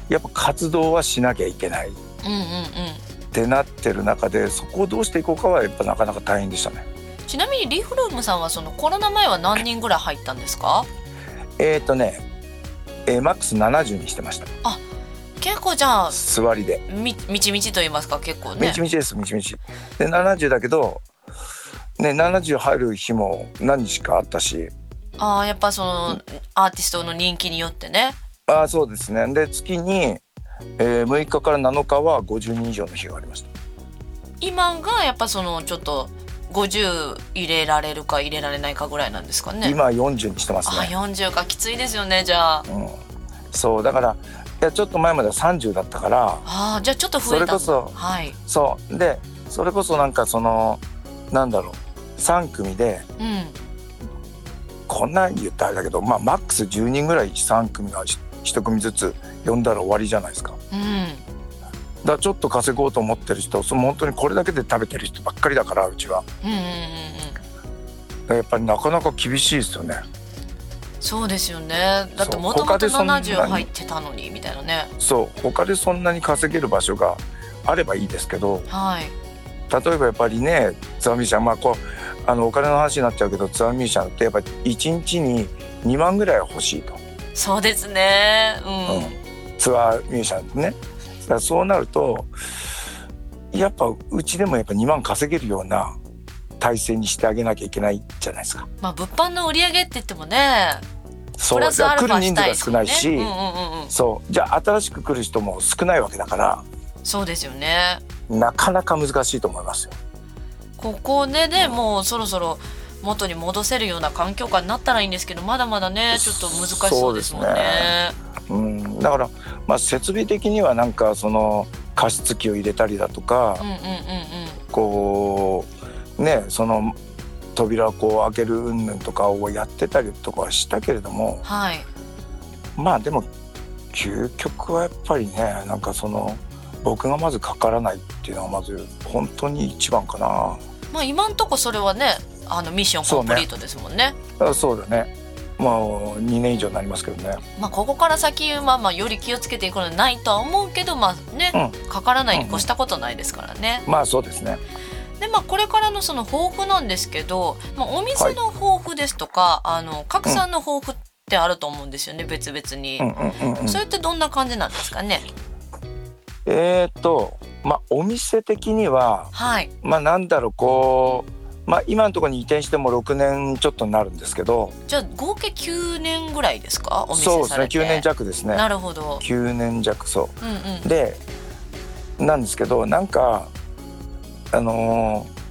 やっぱ活動はしなきゃいけない。っうんうんうん。てなってる中でそこをどうしていこうかはやっぱなかなか大変でしたね。ちなみにリーフルームさんはそのコロナ前は何人ぐらい入ったんですか？えっ、ー、とね、えーマックス70にしてました結構じゃあ座りで。みみちみちと言いますか結構ね。みちみちですみちみち。で70だけどね70入る日も何日かあったし。ああやっぱそのアーティストの人気によってね。ああそうですね。で月に、えー6日から7日は50人以上の日がありました。今がやっぱそのちょっと50入れられるか入れられないかぐらいなんですかね。今40にしてますあね、40か。きついですよねじゃあ。うん、そうだからいやちょっと前までは30だったからあーじゃあちょっと増えた。それこそはい。そう。でそれこそなんかそのなんだろう3組でうん。こんなん言ったらあれだけどまあマックス10人ぐらい3組が1組ずつ呼んだら終わりじゃないですか。うん。だからちょっと稼ごうと思ってる人その本当にこれだけで食べてる人ばっかりだからうちは。うんうんうんやっぱりなかなか厳しいですよねそうですよね。だってもともと他でそんなに。70入ってたのにみたいなね。そう他でそんなに稼げる場所があればいいですけどはい。例えばやっぱりねツアーミュージシャンまあこうあのお金の話になっちゃうけどツアーミュージシャンってやっぱり1日に2万ぐらいは欲しいと、そうですね。うん、うん。ツアーミュージシャンねそうなるとやっぱうちでもやっぱ2万稼げるような体制にしてあげなきゃいけないじゃないですか。まあ物販の売り上げって言ってもねそうプラスアルファ来る人数が少ないし、うんうんうんうん。そう。じゃあ新しく来る人も少ないわけだから。そうですよね。なかなか難しいと思いますよ。ここでねもうそろそろ元に戻せるような環境下になったらいいんですけどまだまだねちょっと難しそうですもんね。そうですうん、だから、まあ、設備的にはなんかその加湿器を入れたりだとか、うんうんうんうん。こうねその扉をこう開ける云々とかをやってたりとかはしたけれども。はい。まあでも究極はやっぱりねなんかその僕がまずかからないっていうのはまず本当に一番かな。まあ今んとこそれはねあのミッションコンプリートですもんね。あそうだね。まあ2年以上になりますけどね。まあここから先まあまあより気をつけていくのはないとは思うけどまあね、うかからないに越したことないですからね、まあそうですね。でまあこれからのその抱負なんですけど、まあ、お店の抱負ですとか、あの拡散の抱負ってあると思うんですよね別々に、うんうんうんうん。それってどんな感じなんですかね？えー、とまあお店的にははい。まあなんだろうこうまあ今のところに移転しても6年ちょっとになるんですけど。じゃあ合計9年ぐらいですか？お店そうですねされて9年弱ですね。なるほど。9年弱そう。んうん。うでなんですけどなんかあのー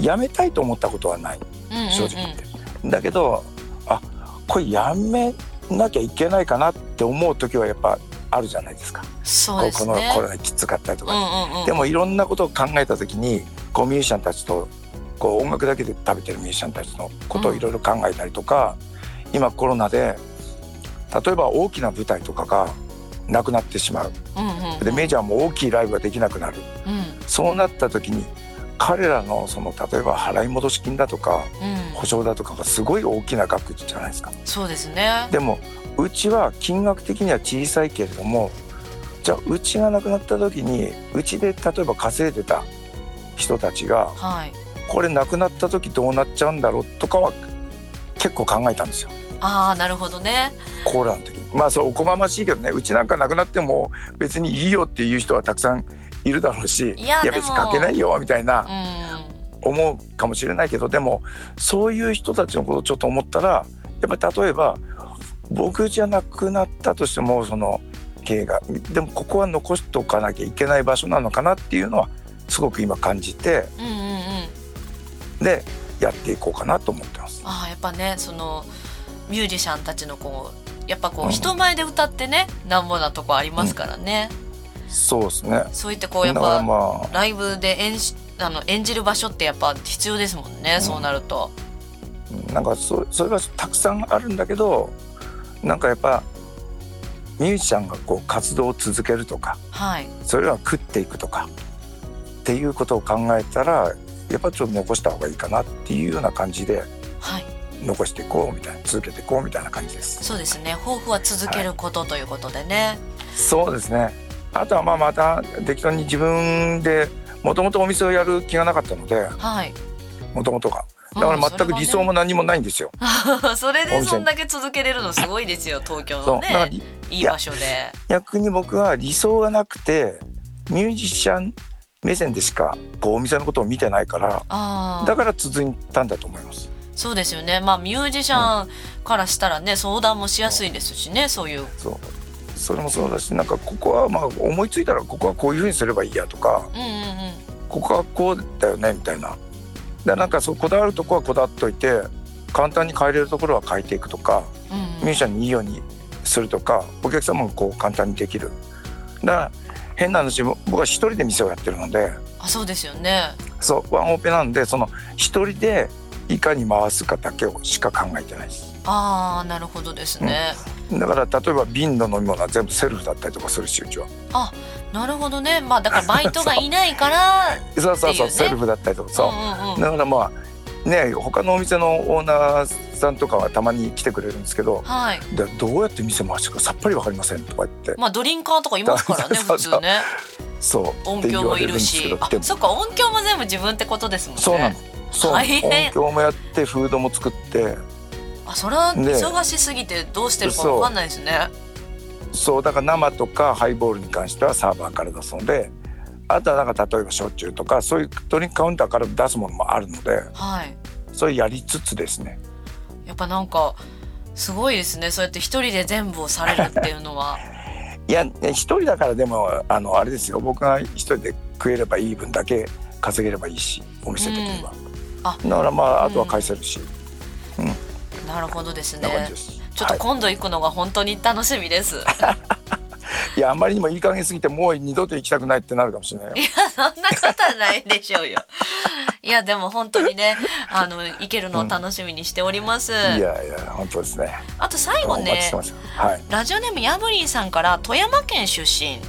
辞めたいと思ったことはない。うんうんうん。正直言って、だけどあこれ辞めなきゃいけないかなって思う時はやっぱあるじゃないですか。そうですこのねコロナきつかったりとか、うんうんうん。でもいろんなことを考えた時にこうミュージシャンたちとこう音楽だけで食べてるミュージシャンたちのことをいろいろ考えたりとか、今コロナで例えば大きな舞台とかがなくなってしまう。うんうんうん。でメジャーも大きいライブができなくなる。うん。そうなった時に彼らのその例えば払い戻し金だとかうん。保証だとかがすごい大きな額じゃないですか。そうですね。でもうちは金額的には小さいけれどもじゃあうちがなくなった時にうちで例えば稼いでた人たちがはい。これなくなった時どうなっちゃうんだろうとかは結構考えたんですよ。ああなるほどね。コーラの時。にまあそうおこがましいけどねうちなんかなくなっても別にいいよっていう人はたくさんいるだろうしいや別に書けないよみたいなうん。思うかもしれないけどでもそういう人たちのことをちょっと思ったらやっぱり例えば僕じゃなくなったとしてもその経営がでもここは残しておかなきゃいけない場所なのかなっていうのはすごく今感じてうんうんうん。でやっていこうかなと思ってます。ああやっぱねそのミュージシャンたちのこうやっぱこううん。人前で歌ってねなんぼなとこありますからね、そうですね。そういったこうやっぱまあライブで演しあの演じる場所ってやっぱ必要ですもんね、そうなると。なんかそそういう場所たくさんあるんだけどなんかやっぱミュージシャンがこう活動を続けるとかはい。それは食っていくとかっていうことを考えたらやっぱちょっと残した方がいいかなっていうような感じではい残していこうみたいな続けていこうみたいな感じです。そうですね。抱負は続けることということでね、そうですね。あとはまあまた適当に自分でもともとお店をやる気がなかったのではい。もともとが。だから全く理想も何もないんですよ。それでそんだけ続けれるのすごいですよ。東京のねいい場所で逆に僕は理想がなくてミュージシャン目線でしかこう。お店のことを見てないからだから続いたんだと思います。そうですよね。まあミュージシャンからしたらね相談もしやすいですしねそういう。そう。それもそうだしなんかここはまあ思いついたらここはこういうふうにすればいいやとかうんうんうん。ここはこうだよねみたいな。でなんかそうこだわるとこはこだわっといて簡単に変えれるところは変えていくとかうんミュージシャンにいいようにするとかお客様もこう簡単にできる。だから変な話僕は一人で店をやってるのであそうですよね。そうワンオペなんでその一人でいかに回すかだけをしか考えてないです。ああなるほどですね、だから例えば瓶の飲み物は全部セルフだったりとかするしうちは。あなるほどね。まあだからバイトがいないから そう。そうそう、っていうね。セルフだったりとかそう、んうんうん。だからまあね他のお店のオーナーさんとかはたまに来てくれるんですけどはい。でどうやって店回してるかさっぱりわかりませんとか言って。まあドリンカーとかいますからね そうそうそう。普通ね。そう。音響もいるし。あって言われんですそっか音響も全部自分ってことですもんね。そうなのそう音響もやってフードも作って。あそれはね。忙しすぎてどうしてるかわかんないですね。そうだから生とかハイボールに関してはサーバーから出すのであとはなんか例えば焼酎とかそういうドリンクカウンターから出すものもあるのではい。それやりつつですね。やっぱなんかすごいですね。そうやって一人で全部をされるっていうのは。いやね一人だからでもあのあれですよ。僕が一人で食えればいい分だけ稼げればいいしお店的には、あだからまあうんあとは返せるし、なるほどですそんな感ねじです。ちょっとはい今度行くのが本当に楽しみです、い。やあんまりにもいい加減すぎてもう二度と行きたくないってなるかもしれないよ。いやそんなことはないでしょうよ。いやでも本当にねあの行けるのを楽しみにしております、いやいや本当ですね。あと最後ねはい。ラジオネームヤブリンさんから富山県出身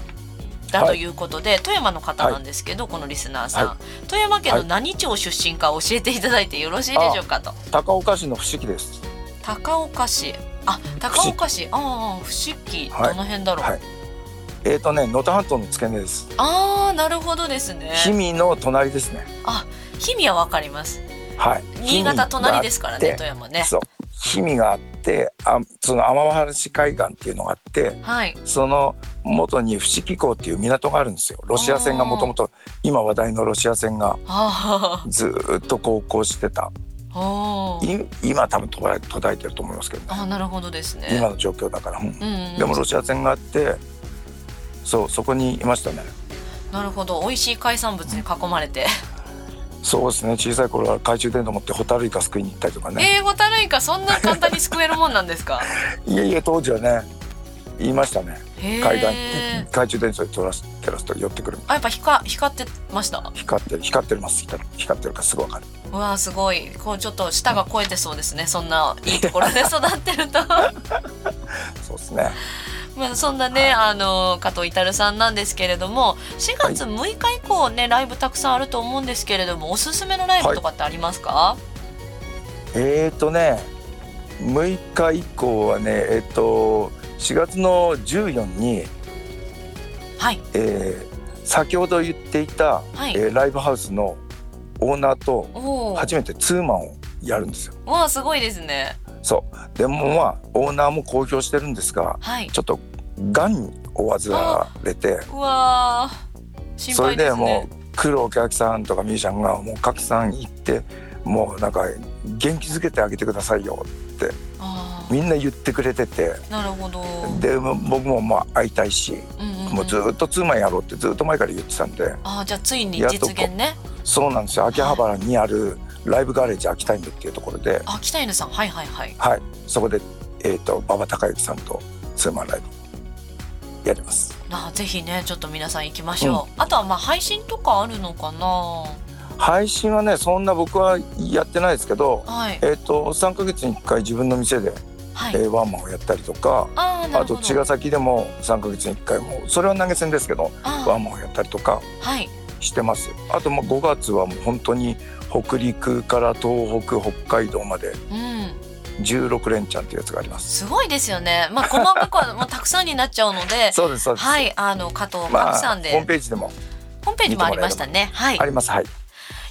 だということで、富山の方なんですけど、このリスナーさん、は富山県の何町出身か教えていただいてよろしいでしょうか？と高岡市の不思議です。高岡市。あ高岡市。ああ不思議、はい。どの辺だろう、はい。えっ、とね能登半島の付け根です。ああなるほどですね。氷見の隣ですね。あ氷見はわかります。はい。新潟隣ですからね富山ね。そう氷見があってあその天橋海岸っていうのがあってはい。その元に伏木港っていう港があるんですよ。ロシア船がもともと今話題のロシア船があずーっと航行してた。今多分途絶え途絶えてると思いますけどね。あなるほどですね。今の状況だから、うんうんうん。でもロシア船があってそうそこにいましたね。なるほど。美味しい海産物に囲まれて、そうですね。小さい頃は懐中電灯持ってホタルイカすくいに行ったりとかね。えー、ホタルイカそんな簡単に救えるもんなんですか？いえいえ当時はね言いましたね。へ海岸え懐中電灯で照らす照らすと寄ってくる。あやっぱ光光ってました？光ってる光ってます。光ってるからすぐわかる。うわーすごい。こうちょっと舌が超えてそうですね。そんないいところで育ってると。そうですねまあそんなねあの加藤至さんなんですけれども4月6日以降ねライブたくさんあると思うんですけれどもおすすめのライブとかってありますか、えーとね6日以降はねえっ、と4月の14に、はい。えー先ほど言っていた、はい。えーライブハウスのオーナーと初めてツーマンをやるんですよ。わあすごいですねそう。でもまあオーナーも公表してるんですがはい。ちょっとがんを患われてうわー。心それ配でもう来るお客さんとかミュージシャンがもう拡散行ってもうなんか元気づけてあげてくださいよあみんな言ってくれてて。ーなるほど、で僕もまあ会いたいしうんうんうん。もうずっとツーマンやろうってずっと前から言ってたんで。あーじゃあついにやっと実現ねそうなんですよ。秋葉原にあるライブガレージ秋田犬っていうところで、あ北犬さん。はいはいはい。はい、そこで、えー、と馬場孝之さんとツーマンライブやります。あーぜひねちょっと皆さん行きましょう、あとはまあ配信とかあるのかな？配信はねそんな僕はやってないですけど、はい。えー、と3ヶ月に1回自分の店で、はい、えーワンマンをやったりとかあと茅ヶ崎でも3ヶ月に1回もそれは投げ銭ですけどワンマンをやったりとかはい。してます。あとまあ5月はもう本当に北陸から東北北海道までうん。16連チャンっていうやつがあります。すごいですよね。まあ細かくは もうたくさんになっちゃうのでそうですそうです、はいあの加藤まあ賀来さんで、ホームページでも。ホームページもありましたね。はい。ありますはい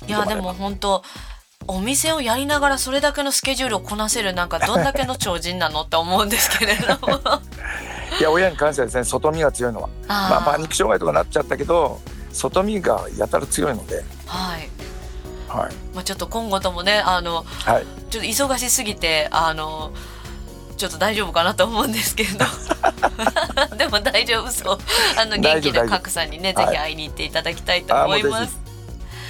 いやでも本当お店をやりながらそれだけのスケジュールをこなせるなんかどんだけの超人なのって思うんですけれども。いや親に関してはですね外見が強いのは。まあパニック障害とかなっちゃったけど外見がやたら強いので。はい、はいまあ、ちょっと今後ともねあのはいちょっと忙しすぎてあのちょっと大丈夫かなと思うんですけど でも大丈夫そうあの元気大丈夫大丈夫な賀来さんにねぜはいひ会いに行っていただきたいと思います、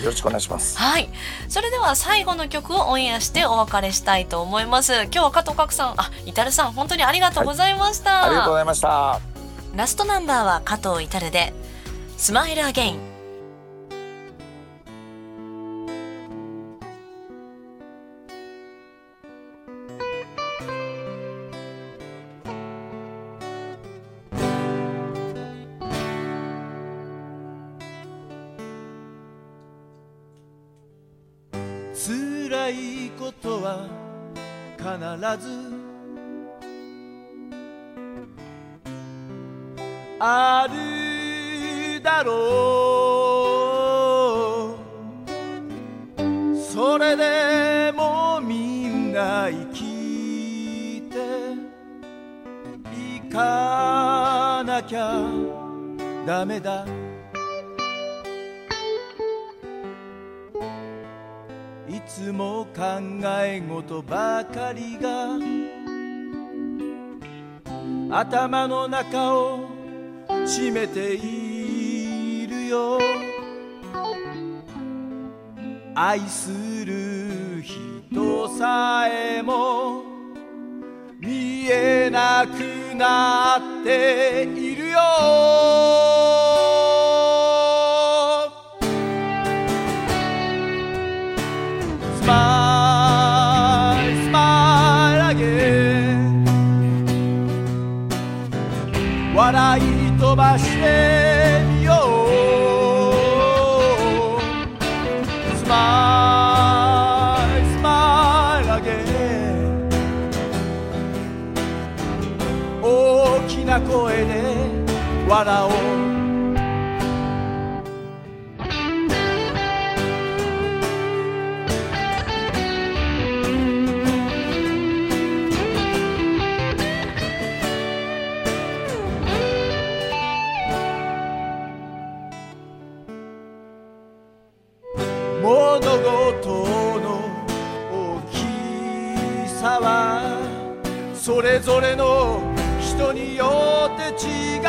ろしくお願いします。はい。それでは最後の曲をオンエアしてお別れしたいと思います。今日は加藤角さん、あ、イタルさん、本当にありがとうございました。ありがとうございました。ラストナンバーは加藤イタルで、スマイルアゲイン。は必ずあるだろう。それでもみんな生きていかなきゃダメだ。いつも考え事ばかりが頭の中を占めているよ。愛する人さえも見えなくなっているよ。マイルアゲン笑い飛ばしてみよう。スマイルスマイルアゲン大きな声で笑おう。ぞれの人によって違う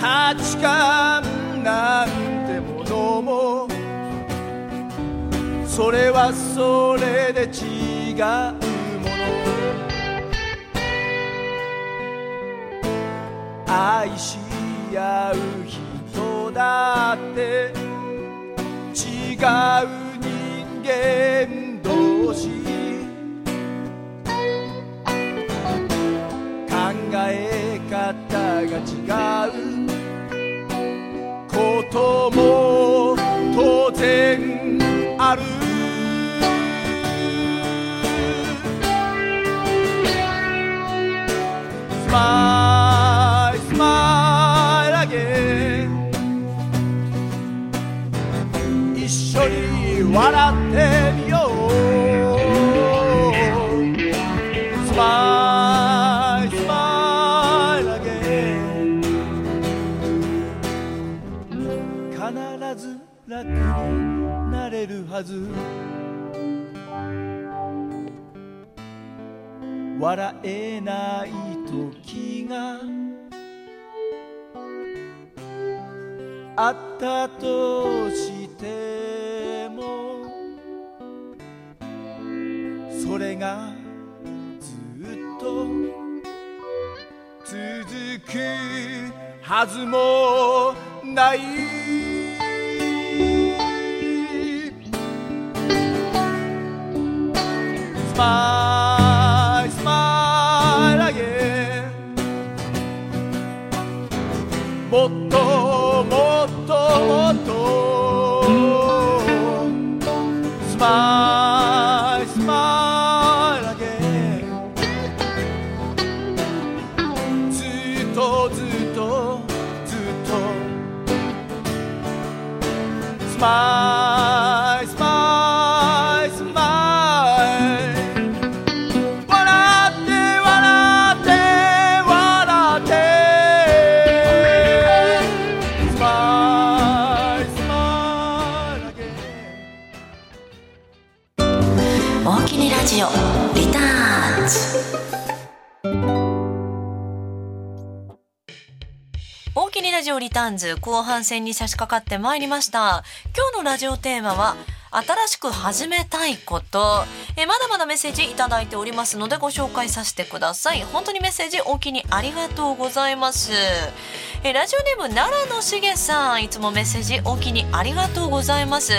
価値観なんてものもそれはそれで違うもの愛し合う人だって。違う人間え方が違うことも当然ある。スマイルスマイルアゲン一緒に笑笑えない時があったとしてもそれがずっと続くはずもない。もっとオリターンズ後半戦に差し掛かってまいりました。今日のラジオテーマは新しく始めたいこと。えまだまだメッセージいただいておりますのでご紹介させてください。本当にメッセージお気にありがとうございます。えラジオネーム奈良のしげさん。いつもメッセージお気にありがとうございます。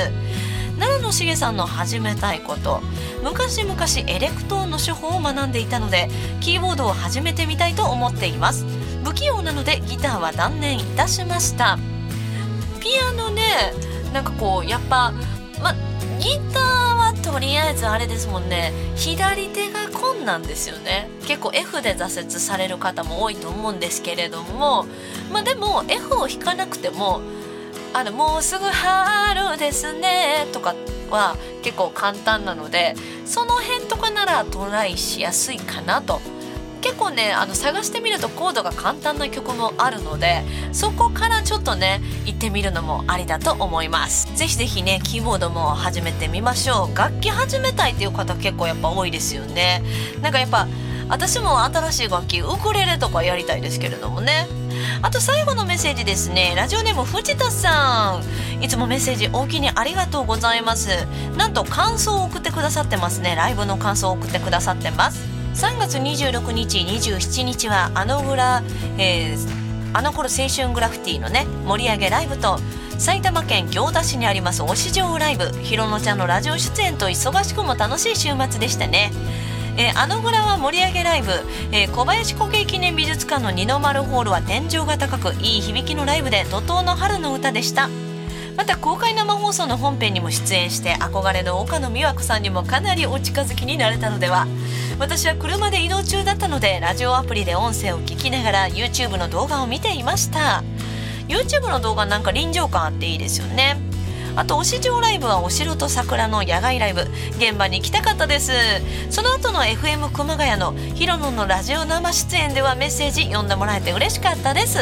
奈良のしげさんの始めたいこと。昔々エレクトーンの手法を学んでいたのでキーボードを始めてみたいと思っています。不器用なのでギターは断念いたしました。ピアノねなんかこうやっぱまギターはとりあえずあれですもんね。左手が困難ですよね。結構 F で挫折される方も多いと思うんですけれども。まあでも F を弾かなくてもあのもうすぐ春ですねとかは結構簡単なのでその辺とかならトライしやすいかなと結構ねあの探してみるとコードが簡単な曲もあるのでそこからちょっとね行ってみるのもありだと思います。ぜひぜひねキーボードも始めてみましょう。楽器始めたいっていう方結構やっぱ多いですよね。なんかやっぱ私も新しい楽器ウクレレとかやりたいですけれどもね。あと最後のメッセージですね。ラジオネーム藤田さん。いつもメッセージ大きにありがとうございます。なんと感想を送ってくださってますね。ライブの感想を送ってくださってます。3月26日27日はあのぐら、えー、あの頃青春グラフィティのね盛り上げライブと埼玉県行田市にあります推し場ライブひろのちゃんのラジオ出演と忙しくも楽しい週末でしたね。えー、あのぐらは盛り上げライブ、えー、小林古慶記念美術館の二の丸ホールは天井が高くいい響きのライブで怒涛の春の歌でした。また公開生放送の本編にも出演して憧れの岡野美和子さんにもかなりお近づきになれたのでは。私は車で移動中だったのでラジオアプリで音声を聞きながら YouTube の動画を見ていました。YouTube の動画なんか臨場感あっていいですよね。あと推し場ライブはお城と桜の野外ライブ。現場に行きたかったです。その後の FM 熊谷のヒロノのラジオ生出演ではメッセージ読んでもらえて嬉しかったです。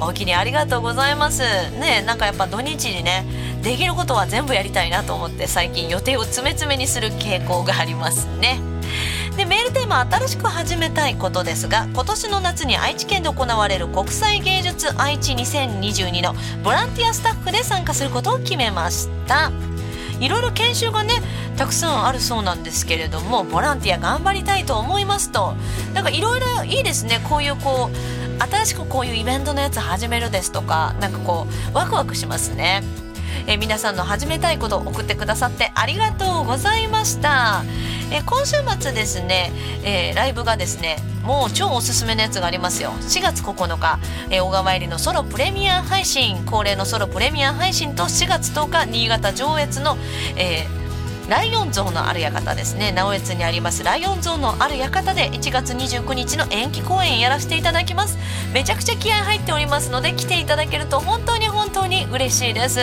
お気にありがとうございます。ねなんかやっぱ土日にねできることは全部やりたいなと思って最近予定を詰め詰めにする傾向がありますね。でメールテーマ新しく始めたいことですが今年の夏に愛知県で行われる国際芸術愛知2022のボランティアスタッフで参加することを決めました。いろいろ研修がねたくさんあるそうなんですけれどもボランティア頑張りたいと思いますと。なんかいろいろいいですね。こういうこう新しくこういうイベントのやつ始めるですとかなんかこうワクワクしますね。え皆さんの始めたいこと送ってくださってありがとうございました。え今週末ですね、えー、ライブがですねもう超おすすめのやつがありますよ。4月9日、えー、小川入りのソロプレミア配信恒例のソロプレミア配信と4月10日新潟上越の、えーライオン像のある館ですね。直江津にありますライオン像のある館で1月29日の延期公演やらせていただきます。めちゃくちゃ気合入っておりますので来ていただけると本当に本当に嬉しいです。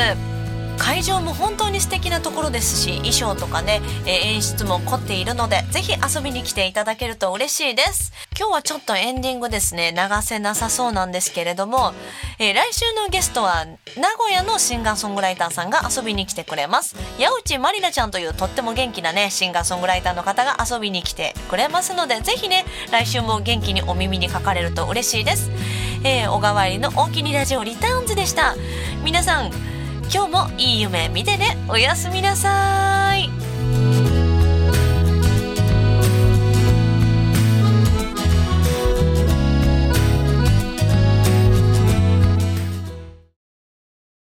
会場も本当に素敵なところですし衣装とかね、え、演出も凝っているのでぜひ遊びに来ていただけると嬉しいです。今日はちょっとエンディングですね流せなさそうなんですけれども、えー、来週のゲストは名古屋のシンガーソングライターさんが遊びに来てくれます。矢内まりなちゃんというとっても元気なねシンガーソングライターの方が遊びに来てくれますのでぜひね来週も元気にお耳にかかれると嬉しいです、えー、小川入りの大きにラジオリターンズでした。皆さん今日もいい夢見てね。おやすみなさい。